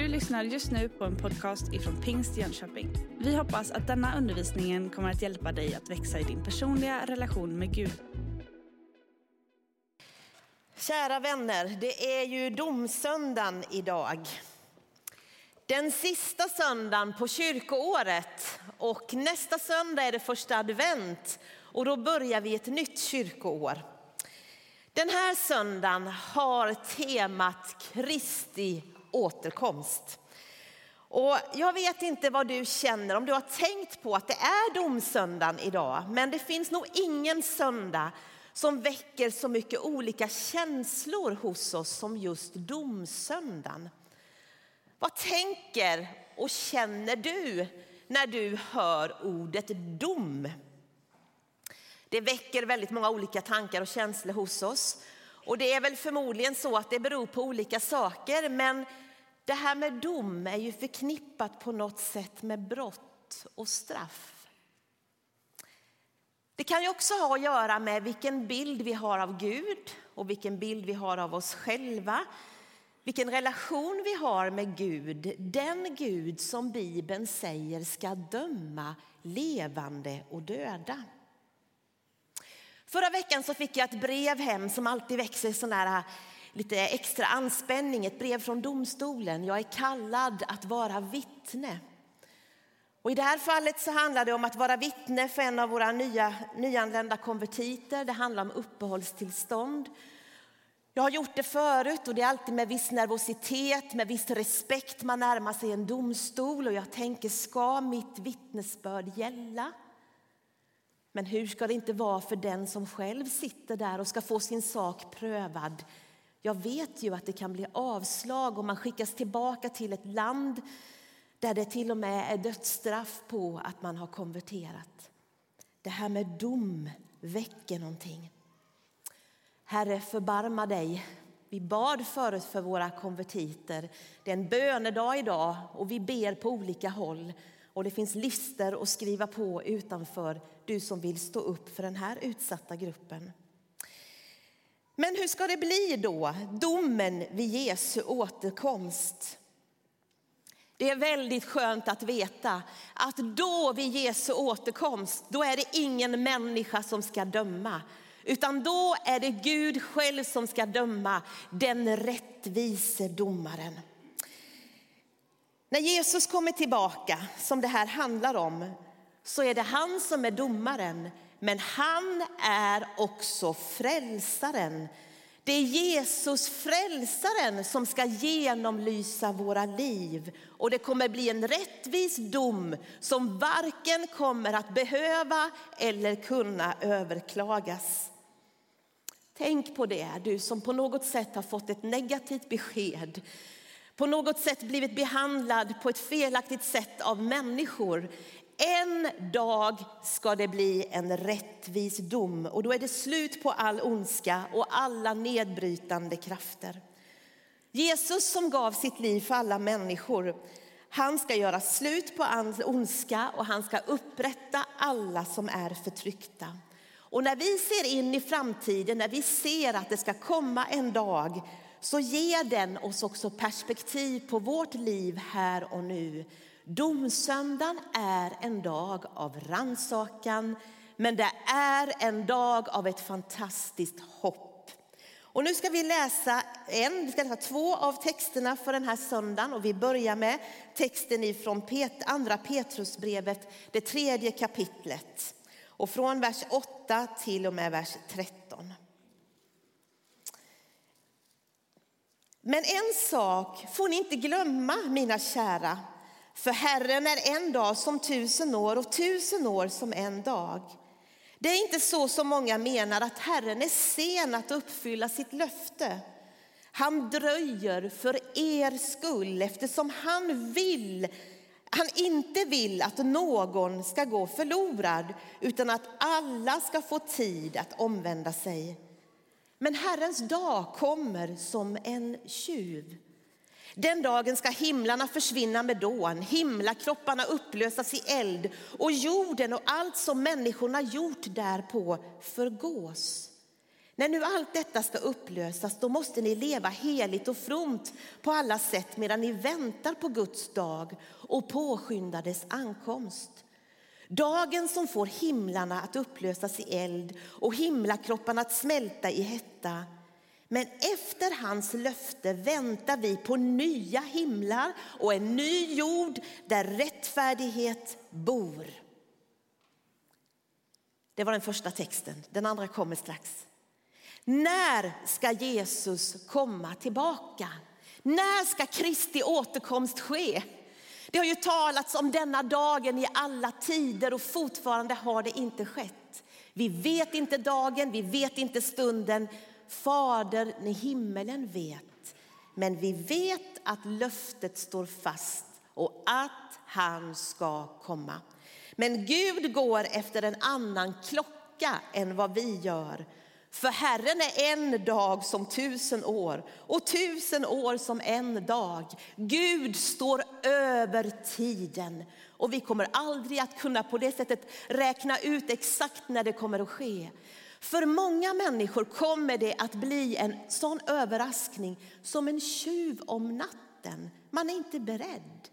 Du lyssnar just nu på en podcast ifrån Pingst Jönköping. Vi hoppas att denna undervisning kommer att hjälpa dig att växa i din personliga relation med Gud. Kära vänner, det är ju domsöndagen idag. Den sista söndagen på kyrkoåret och nästa söndag är det första advent och då börjar vi ett nytt kyrkoår. Den här söndagen har temat Kristi återkomst. Och jag vet inte vad du känner, om du har tänkt på att det är domsöndagen idag. Men det finns nog ingen söndag som väcker så mycket olika känslor hos oss som just domsöndagen. Vad tänker och känner du när du hör ordet dom? Det väcker väldigt många olika tankar och känslor hos oss. Och det är väl förmodligen så att det beror på olika saker, men det här med dom är ju förknippat på något sätt med brott och straff. Det kan ju också ha att göra med vilken bild vi har av Gud och vilken bild vi har av oss själva. Vilken relation vi har med Gud, den Gud som Bibeln säger ska döma levande och döda. Förra veckan så fick jag ett brev hem som alltid växer sån här äh, lite extra anspänning. Ett brev från domstolen. Jag är kallad att vara vittne. Och I det här fallet så handlar det om att vara vittne för en av våra nya, nyanlända konvertiter. Det handlar om uppehållstillstånd. Jag har gjort det förut och det är alltid med viss nervositet, med viss respekt man närmar sig en domstol och jag tänker, ska mitt vittnesbörd gälla? Men hur ska det inte vara för den som själv sitter där och ska få sin sak prövad? Jag vet ju att det kan bli avslag om man skickas tillbaka till ett land där det till och med är dödsstraff på att man har konverterat. Det här med dom väcker någonting. Herre, förbarma dig. Vi bad förut för våra konvertiter. Det är en bönedag idag och vi ber på olika håll. Och det finns lister att skriva på utanför, du som vill stå upp för den här utsatta gruppen. Men hur ska det bli då, domen vid Jesu återkomst? Det är väldigt skönt att veta att då vid Jesu återkomst, då är det ingen människa som ska döma. Utan då är det Gud själv som ska döma, den rättvise domaren. När Jesus kommer tillbaka, som det här handlar om, så är det han som är domaren. Men han är också frälsaren. Det är Jesus, frälsaren, som ska genomlysa våra liv. Och det kommer bli en rättvis dom som varken kommer att behöva eller kunna överklagas. Tänk på det, du som på något sätt har fått ett negativt besked på något sätt blivit behandlad på ett felaktigt sätt av människor. En dag ska det bli en rättvis dom och då är det slut på all ondska och alla nedbrytande krafter. Jesus som gav sitt liv för alla människor, han ska göra slut på all ondska och han ska upprätta alla som är förtryckta. Och när vi ser in i framtiden, när vi ser att det ska komma en dag så ger den oss också perspektiv på vårt liv här och nu. Domsöndagen är en dag av ransakan, men det är en dag av ett fantastiskt hopp. Och nu ska vi läsa en, vi ska läsa två av texterna för den här söndagen och vi börjar med texten ifrån Pet, andra Petrusbrevet, det tredje kapitlet. Och från vers 8 till och med vers 13. Men en sak får ni inte glömma, mina kära. För Herren är en dag som tusen år och tusen år som en dag. Det är inte så som många menar att Herren är sen att uppfylla sitt löfte. Han dröjer för er skull eftersom han vill han inte vill att någon ska gå förlorad utan att alla ska få tid att omvända sig. Men Herrens dag kommer som en tjuv. Den dagen ska himlarna försvinna med dån, himlakropparna upplösas i eld och jorden och allt som människorna gjort därpå förgås. När nu allt detta ska upplösas, då måste ni leva heligt och fromt på alla sätt medan ni väntar på Guds dag och påskyndar dess ankomst. Dagen som får himlarna att upplösas i eld och himlakropparna att smälta i hetta. Men efter hans löfte väntar vi på nya himlar och en ny jord där rättfärdighet bor. Det var den första texten. Den andra kommer strax. När ska Jesus komma tillbaka? När ska Kristi återkomst ske? Det har ju talats om denna dagen i alla tider och fortfarande har det inte skett. Vi vet inte dagen, vi vet inte stunden. Fader i himmelen vet. Men vi vet att löftet står fast och att han ska komma. Men Gud går efter en annan klocka än vad vi gör. För Herren är en dag som tusen år och tusen år som en dag. Gud står över tiden och vi kommer aldrig att kunna på det sättet räkna ut exakt när det kommer att ske. För många människor kommer det att bli en sån överraskning som en tjuv om natten. Man är inte beredd.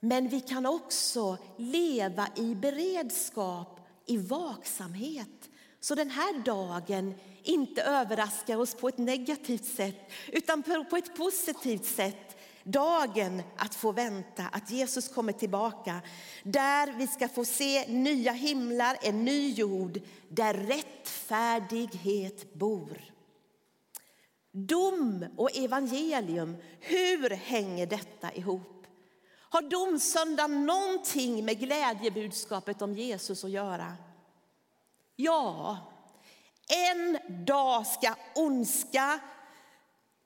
Men vi kan också leva i beredskap, i vaksamhet. Så den här dagen inte överraskar oss på ett negativt sätt utan på ett positivt sätt. Dagen att få vänta, att Jesus kommer tillbaka. Där vi ska få se nya himlar, en ny jord där rättfärdighet bor. Dom och evangelium, hur hänger detta ihop? Har domsöndagen någonting med glädjebudskapet om Jesus att göra? Ja, en dag ska ondska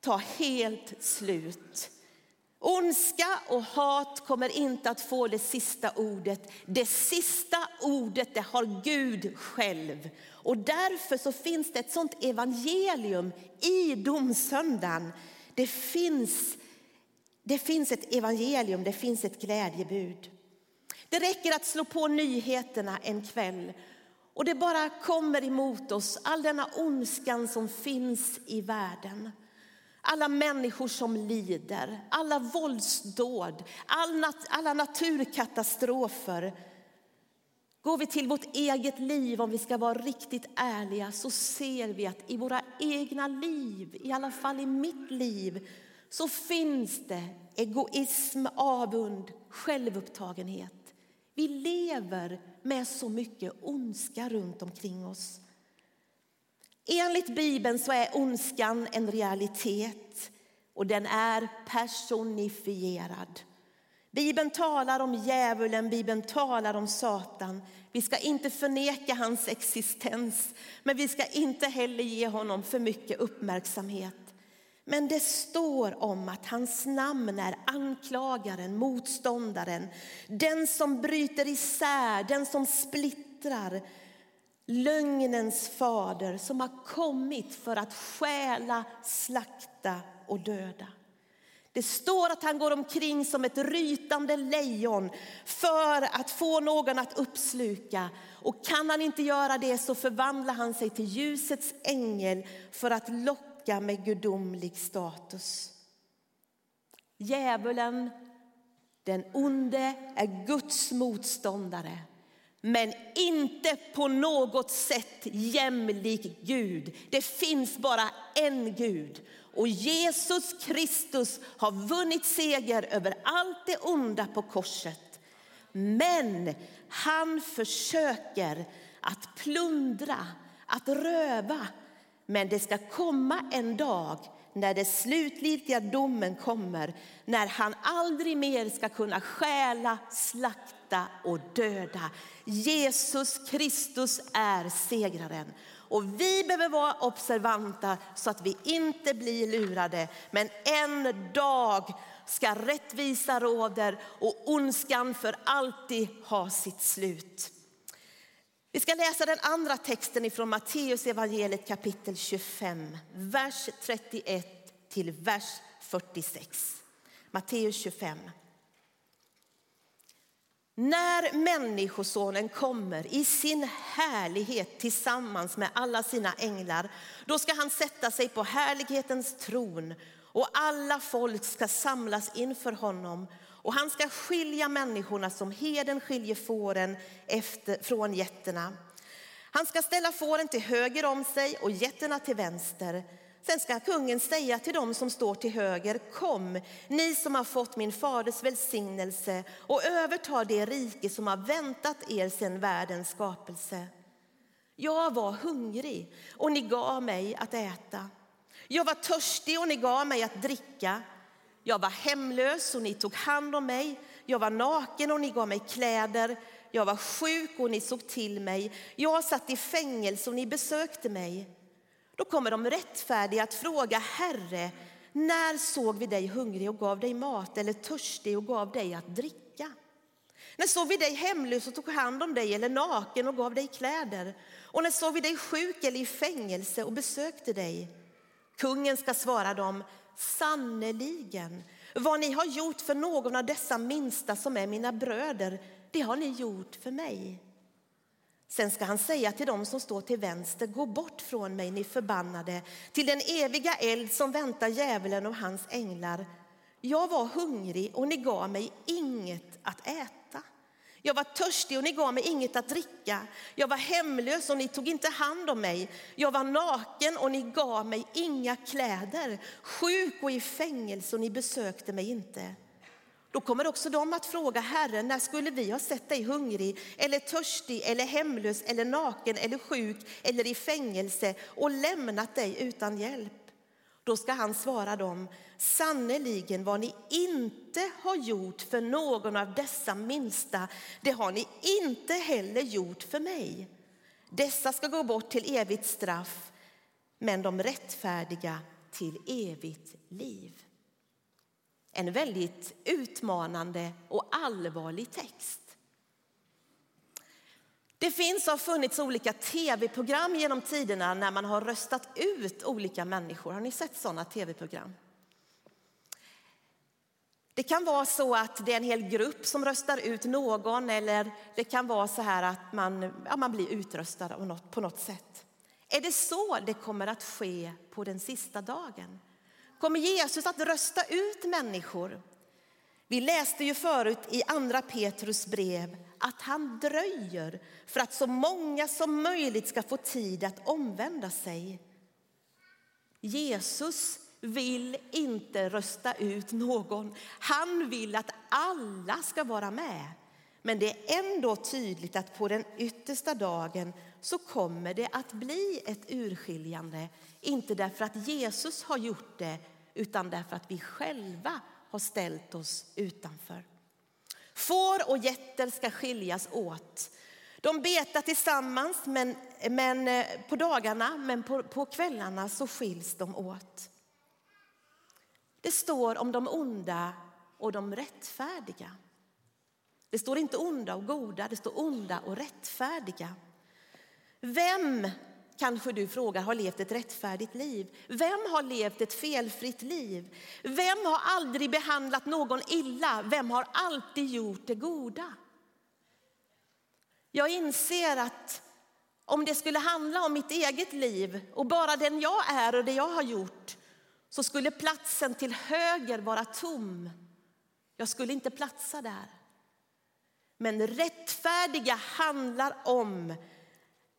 ta helt slut. Ondska och hat kommer inte att få det sista ordet. Det sista ordet det har Gud själv. Och därför så finns det ett sånt evangelium i domsöndagen. Det finns, det finns ett evangelium, det finns ett glädjebud. Det räcker att slå på nyheterna en kväll och det bara kommer emot oss, all denna ondskan som finns i världen. Alla människor som lider, alla våldsdåd, alla naturkatastrofer. Går vi till vårt eget liv, om vi ska vara riktigt ärliga, så ser vi att i våra egna liv, i alla fall i mitt liv, så finns det egoism, avund, självupptagenhet. Vi lever med så mycket ondska runt omkring oss. Enligt Bibeln så är ondskan en realitet och den är personifierad. Bibeln talar om djävulen, Bibeln talar om Satan. Vi ska inte förneka hans existens, men vi ska inte heller ge honom för mycket uppmärksamhet. Men det står om att hans namn är anklagaren, motståndaren, den som bryter isär, den som splittrar, lögnens fader som har kommit för att stjäla, slakta och döda. Det står att han går omkring som ett rytande lejon för att få någon att uppsluka. Och kan han inte göra det så förvandlar han sig till ljusets ängel för att locka locka med gudomlig status. Djävulen, den onde, är Guds motståndare men inte på något sätt jämlik Gud. Det finns bara en Gud. Och Jesus Kristus har vunnit seger över allt det onda på korset. Men han försöker att plundra, att röva, men det ska komma en dag när den slutgiltiga domen kommer, när han aldrig mer ska kunna stjäla, slakta och döda. Jesus Kristus är segraren. Och vi behöver vara observanta så att vi inte blir lurade. Men en dag ska rättvisa råder och ondskan för alltid ha sitt slut. Vi ska läsa den andra texten från Matteus evangeliet kapitel 25, vers 31 till vers 46. Matteus 25. När Människosonen kommer i sin härlighet tillsammans med alla sina änglar, då ska han sätta sig på härlighetens tron och alla folk ska samlas inför honom och han ska skilja människorna som heden skiljer fåren efter, från getterna. Han ska ställa fåren till höger om sig och getterna till vänster. Sen ska kungen säga till dem som står till höger, kom, ni som har fått min faders välsignelse och överta det rike som har väntat er sedan världens skapelse. Jag var hungrig och ni gav mig att äta. Jag var törstig och ni gav mig att dricka. Jag var hemlös och ni tog hand om mig. Jag var naken och ni gav mig kläder. Jag var sjuk och ni såg till mig. Jag satt i fängelse och ni besökte mig. Då kommer de rättfärdiga att fråga Herre, när såg vi dig hungrig och gav dig mat eller törstig och gav dig att dricka? När såg vi dig hemlös och tog hand om dig eller naken och gav dig kläder? Och när såg vi dig sjuk eller i fängelse och besökte dig? Kungen ska svara dem, sannerligen, vad ni har gjort för någon av dessa minsta som är mina bröder, det har ni gjort för mig. Sen ska han säga till dem som står till vänster, gå bort från mig ni förbannade, till den eviga eld som väntar djävulen och hans änglar. Jag var hungrig och ni gav mig inget att äta. Jag var törstig och ni gav mig inget att dricka. Jag var hemlös och ni tog inte hand om mig. Jag var naken och ni gav mig inga kläder. Sjuk och i fängelse och ni besökte mig inte. Då kommer också de att fråga Herren, när skulle vi ha sett dig hungrig eller törstig eller hemlös eller naken eller sjuk eller i fängelse och lämnat dig utan hjälp? Då ska han svara dem, sannerligen vad ni inte har gjort för någon av dessa minsta, det har ni inte heller gjort för mig. Dessa ska gå bort till evigt straff, men de rättfärdiga till evigt liv. En väldigt utmanande och allvarlig text. Det finns och har funnits olika tv-program genom tiderna när man har röstat ut olika människor. Har ni sett sådana tv-program? Det kan vara så att det är en hel grupp som röstar ut någon eller det kan vara så här att man, ja, man blir utröstad på något, på något sätt. Är det så det kommer att ske på den sista dagen? Kommer Jesus att rösta ut människor? Vi läste ju förut i andra Petrus brev att han dröjer för att så många som möjligt ska få tid att omvända sig. Jesus vill inte rösta ut någon. Han vill att alla ska vara med. Men det är ändå tydligt att på den yttersta dagen så kommer det att bli ett urskiljande. Inte därför att Jesus har gjort det, utan därför att vi själva har ställt oss utanför. Får och getter ska skiljas åt. De betar tillsammans men, men, eh, på dagarna, men på, på kvällarna så skiljs de åt. Det står om de onda och de rättfärdiga. Det står inte onda och goda, det står onda och rättfärdiga. Vem, kanske du frågar, har levt ett rättfärdigt liv? Vem har levt ett felfritt liv? Vem har aldrig behandlat någon illa? Vem har alltid gjort det goda? Jag inser att om det skulle handla om mitt eget liv och bara den jag är och det jag har gjort så skulle platsen till höger vara tom. Jag skulle inte platsa där. Men rättfärdiga handlar om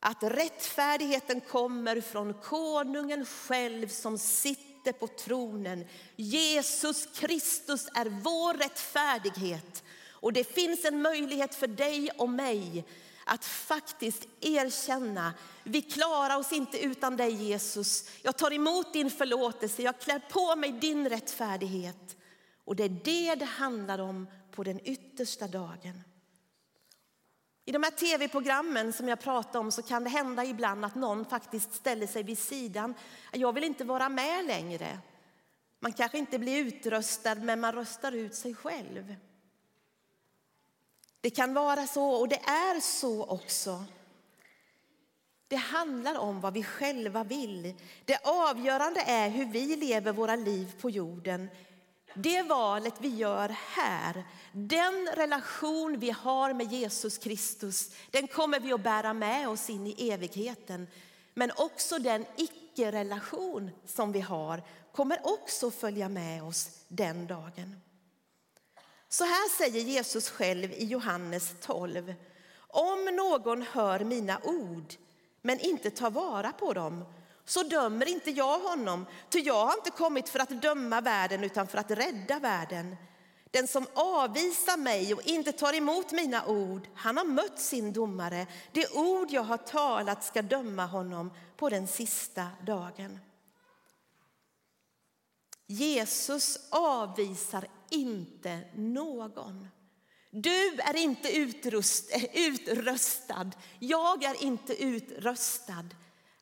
att rättfärdigheten kommer från konungen själv som sitter på tronen. Jesus Kristus är vår rättfärdighet. Och det finns en möjlighet för dig och mig att faktiskt erkänna, vi klarar oss inte utan dig Jesus. Jag tar emot din förlåtelse, jag klär på mig din rättfärdighet. Och det är det det handlar om på den yttersta dagen. I de här tv-programmen som jag pratar om så kan det hända ibland att någon faktiskt ställer sig vid sidan. Jag vill inte vara med längre. Man kanske inte blir utröstad men man röstar ut sig själv. Det kan vara så och det är så också. Det handlar om vad vi själva vill. Det avgörande är hur vi lever våra liv på jorden. Det valet vi gör här, den relation vi har med Jesus Kristus, den kommer vi att bära med oss in i evigheten. Men också den icke-relation som vi har kommer också följa med oss den dagen. Så här säger Jesus själv i Johannes 12. Om någon hör mina ord men inte tar vara på dem så dömer inte jag honom, ty jag har inte kommit för att döma världen utan för att rädda världen. Den som avvisar mig och inte tar emot mina ord, han har mött sin domare. Det ord jag har talat ska döma honom på den sista dagen. Jesus avvisar inte någon. Du är inte utrust, utröstad. Jag är inte utröstad.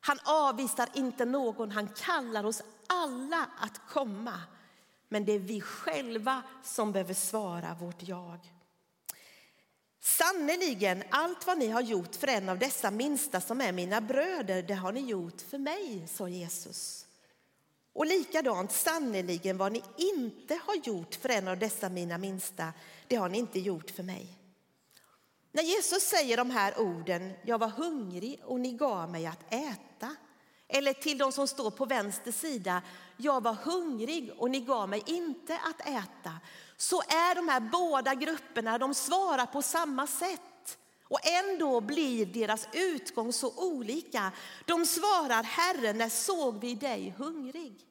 Han avvisar inte någon, han kallar oss alla att komma. Men det är vi själva som behöver svara vårt jag. Sannerligen, allt vad ni har gjort för en av dessa minsta som är mina bröder, det har ni gjort för mig, sa Jesus. Och likadant, sannerligen vad ni inte har gjort för en av dessa mina minsta, det har ni inte gjort för mig. När Jesus säger de här orden, jag var hungrig och ni gav mig att äta. Eller till de som står på vänster sida, jag var hungrig och ni gav mig inte att äta. Så är de här båda grupperna, de svarar på samma sätt. Och ändå blir deras utgång så olika. De svarar, Herre, när såg vi dig hungrig?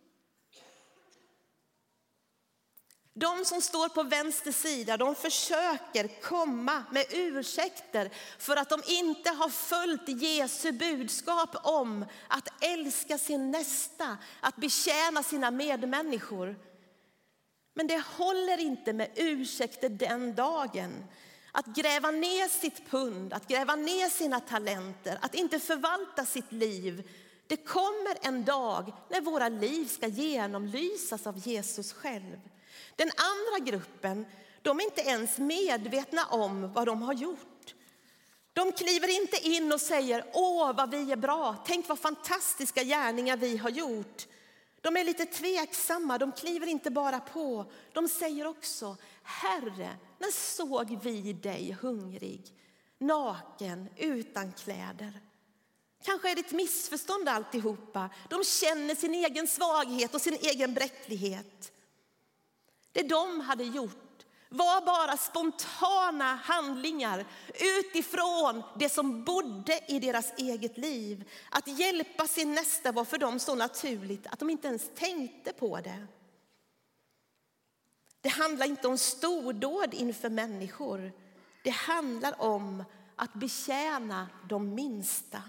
De som står på vänster sida de försöker komma med ursäkter för att de inte har följt Jesu budskap om att älska sin nästa, att betjäna sina medmänniskor. Men det håller inte med ursäkter den dagen. Att gräva ner sitt pund, att gräva ner sina talenter, att inte förvalta sitt liv. Det kommer en dag när våra liv ska genomlysas av Jesus själv. Den andra gruppen, de är inte ens medvetna om vad de har gjort. De kliver inte in och säger, åh vad vi är bra, tänk vad fantastiska gärningar vi har gjort. De är lite tveksamma, de kliver inte bara på. De säger också, Herre, när såg vi dig hungrig, naken, utan kläder? Kanske är det ett missförstånd alltihopa. De känner sin egen svaghet och sin egen bräcklighet. Det de hade gjort var bara spontana handlingar utifrån det som bodde i deras eget liv. Att hjälpa sin nästa var för dem så naturligt att de inte ens tänkte på det. Det handlar inte om stordåd inför människor. Det handlar om att betjäna de minsta.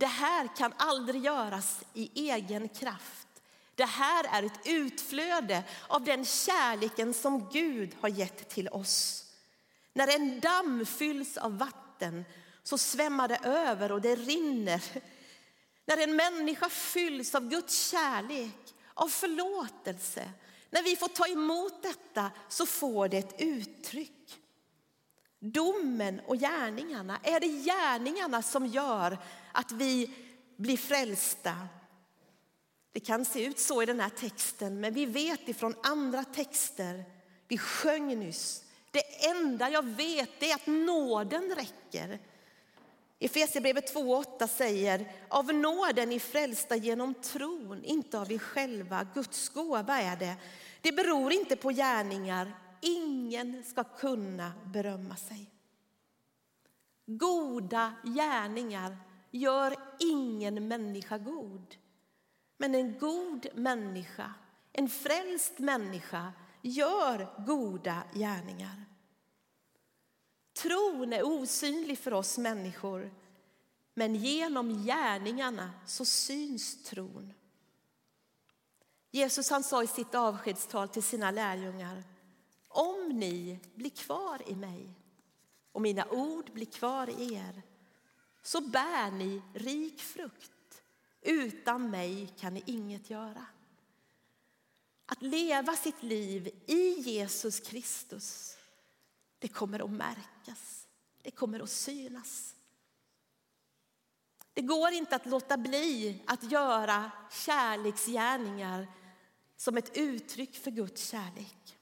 Det här kan aldrig göras i egen kraft. Det här är ett utflöde av den kärleken som Gud har gett till oss. När en damm fylls av vatten så svämmar det över och det rinner. När en människa fylls av Guds kärlek, av förlåtelse, när vi får ta emot detta så får det ett uttryck. Domen och gärningarna, är det gärningarna som gör att vi blir frälsta? Det kan se ut så i den här texten, men vi vet ifrån andra texter, vi sjöng nyss, det enda jag vet är att nåden räcker. Efesierbrevet 2.8 säger, av nåden är frälsta genom tron, inte av er själva. Guds gåva är det. Det beror inte på gärningar. Ingen ska kunna berömma sig. Goda gärningar gör ingen människa god. Men en god människa, en frälst människa, gör goda gärningar. Tron är osynlig för oss människor, men genom gärningarna så syns tron. Jesus han sa i sitt avskedstal till sina lärjungar, om ni blir kvar i mig och mina ord blir kvar i er, så bär ni rik frukt. Utan mig kan ni inget göra. Att leva sitt liv i Jesus Kristus, det kommer att märkas. Det kommer att synas. Det går inte att låta bli att göra kärleksgärningar som ett uttryck för Guds kärlek.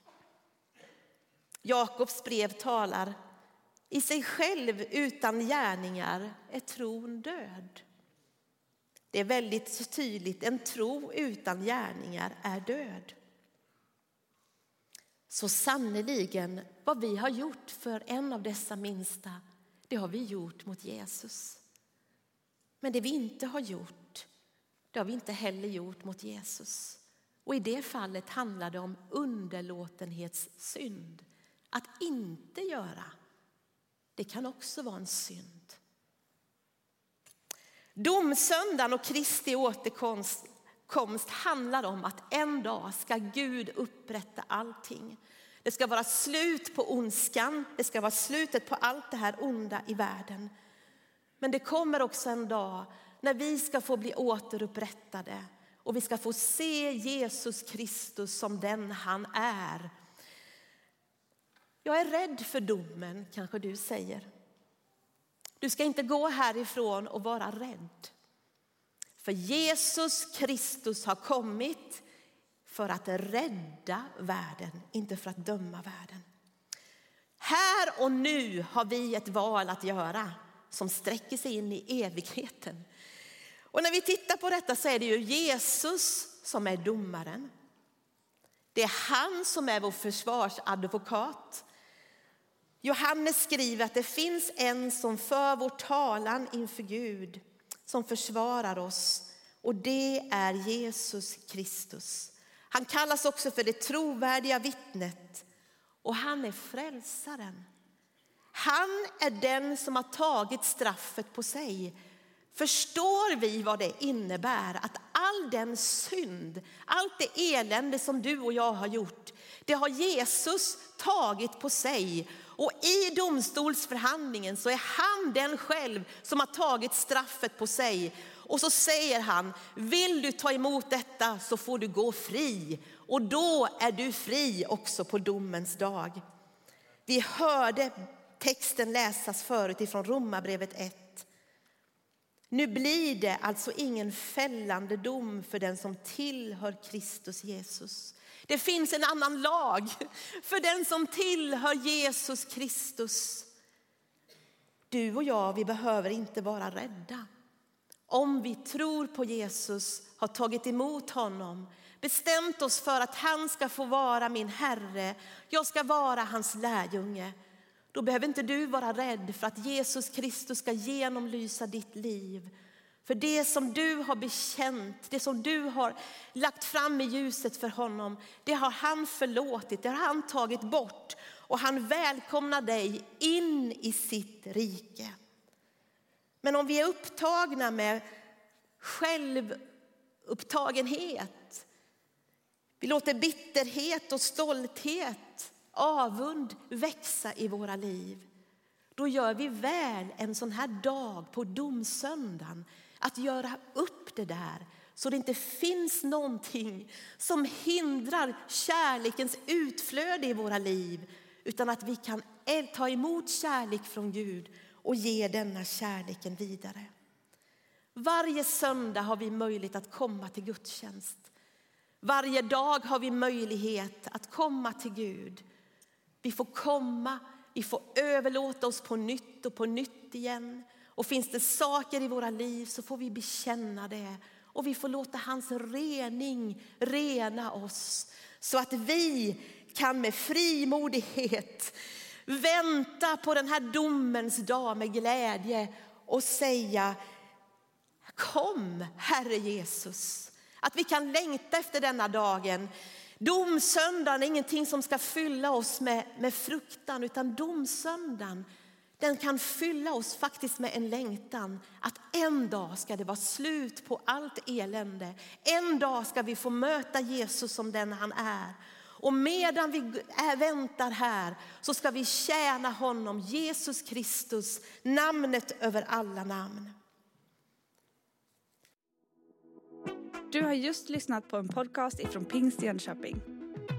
Jakobs brev talar i sig själv utan gärningar är tron död. Det är väldigt så tydligt, en tro utan gärningar är död. Så sannerligen, vad vi har gjort för en av dessa minsta, det har vi gjort mot Jesus. Men det vi inte har gjort, det har vi inte heller gjort mot Jesus. Och i det fallet handlar det om underlåtenhetssynd. Att inte göra, det kan också vara en synd. Domsöndagen och Kristi återkomst handlar om att en dag ska Gud upprätta allting. Det ska vara slut på ondskan, det ska vara slutet på allt det här onda i världen. Men det kommer också en dag när vi ska få bli återupprättade och vi ska få se Jesus Kristus som den han är. Jag är rädd för domen, kanske du säger. Du ska inte gå härifrån och vara rädd. För Jesus Kristus har kommit för att rädda världen, inte för att döma världen. Här och nu har vi ett val att göra som sträcker sig in i evigheten. Och när vi tittar på detta så är det ju Jesus som är domaren. Det är han som är vår försvarsadvokat. Johannes skriver att det finns en som för vår talan inför Gud, som försvarar oss och det är Jesus Kristus. Han kallas också för det trovärdiga vittnet och han är frälsaren. Han är den som har tagit straffet på sig. Förstår vi vad det innebär att all den synd, allt det elände som du och jag har gjort, det har Jesus tagit på sig. Och i domstolsförhandlingen så är han den själv som har tagit straffet på sig. Och så säger han, vill du ta emot detta så får du gå fri. Och då är du fri också på domens dag. Vi hörde texten läsas förut ifrån Romarbrevet 1. Nu blir det alltså ingen fällande dom för den som tillhör Kristus Jesus. Det finns en annan lag för den som tillhör Jesus Kristus. Du och jag, vi behöver inte vara rädda. Om vi tror på Jesus, har tagit emot honom, bestämt oss för att han ska få vara min Herre, jag ska vara hans lärjunge. Då behöver inte du vara rädd för att Jesus Kristus ska genomlysa ditt liv för det som du har bekänt, det som du har lagt fram i ljuset för honom, det har han förlåtit, det har han tagit bort. Och han välkomnar dig in i sitt rike. Men om vi är upptagna med självupptagenhet, vi låter bitterhet och stolthet, avund växa i våra liv. Då gör vi väl en sån här dag på domsöndagen att göra upp det där så det inte finns någonting som hindrar kärlekens utflöde i våra liv utan att vi kan ta emot kärlek från Gud och ge denna kärleken vidare. Varje söndag har vi möjlighet att komma till gudstjänst. Varje dag har vi möjlighet att komma till Gud. Vi får komma, vi får överlåta oss på nytt och på nytt igen. Och finns det saker i våra liv så får vi bekänna det. Och vi får låta hans rening rena oss. Så att vi kan med frimodighet vänta på den här domens dag med glädje och säga Kom Herre Jesus. Att vi kan längta efter denna dagen. Domsöndagen är ingenting som ska fylla oss med, med fruktan utan domsöndagen den kan fylla oss faktiskt med en längtan att en dag ska det vara slut på allt elände. En dag ska vi få möta Jesus som den han är. Och medan vi väntar här så ska vi tjäna honom, Jesus Kristus, namnet över alla namn. Du har just lyssnat på en podcast ifrån Pingst Jönköping.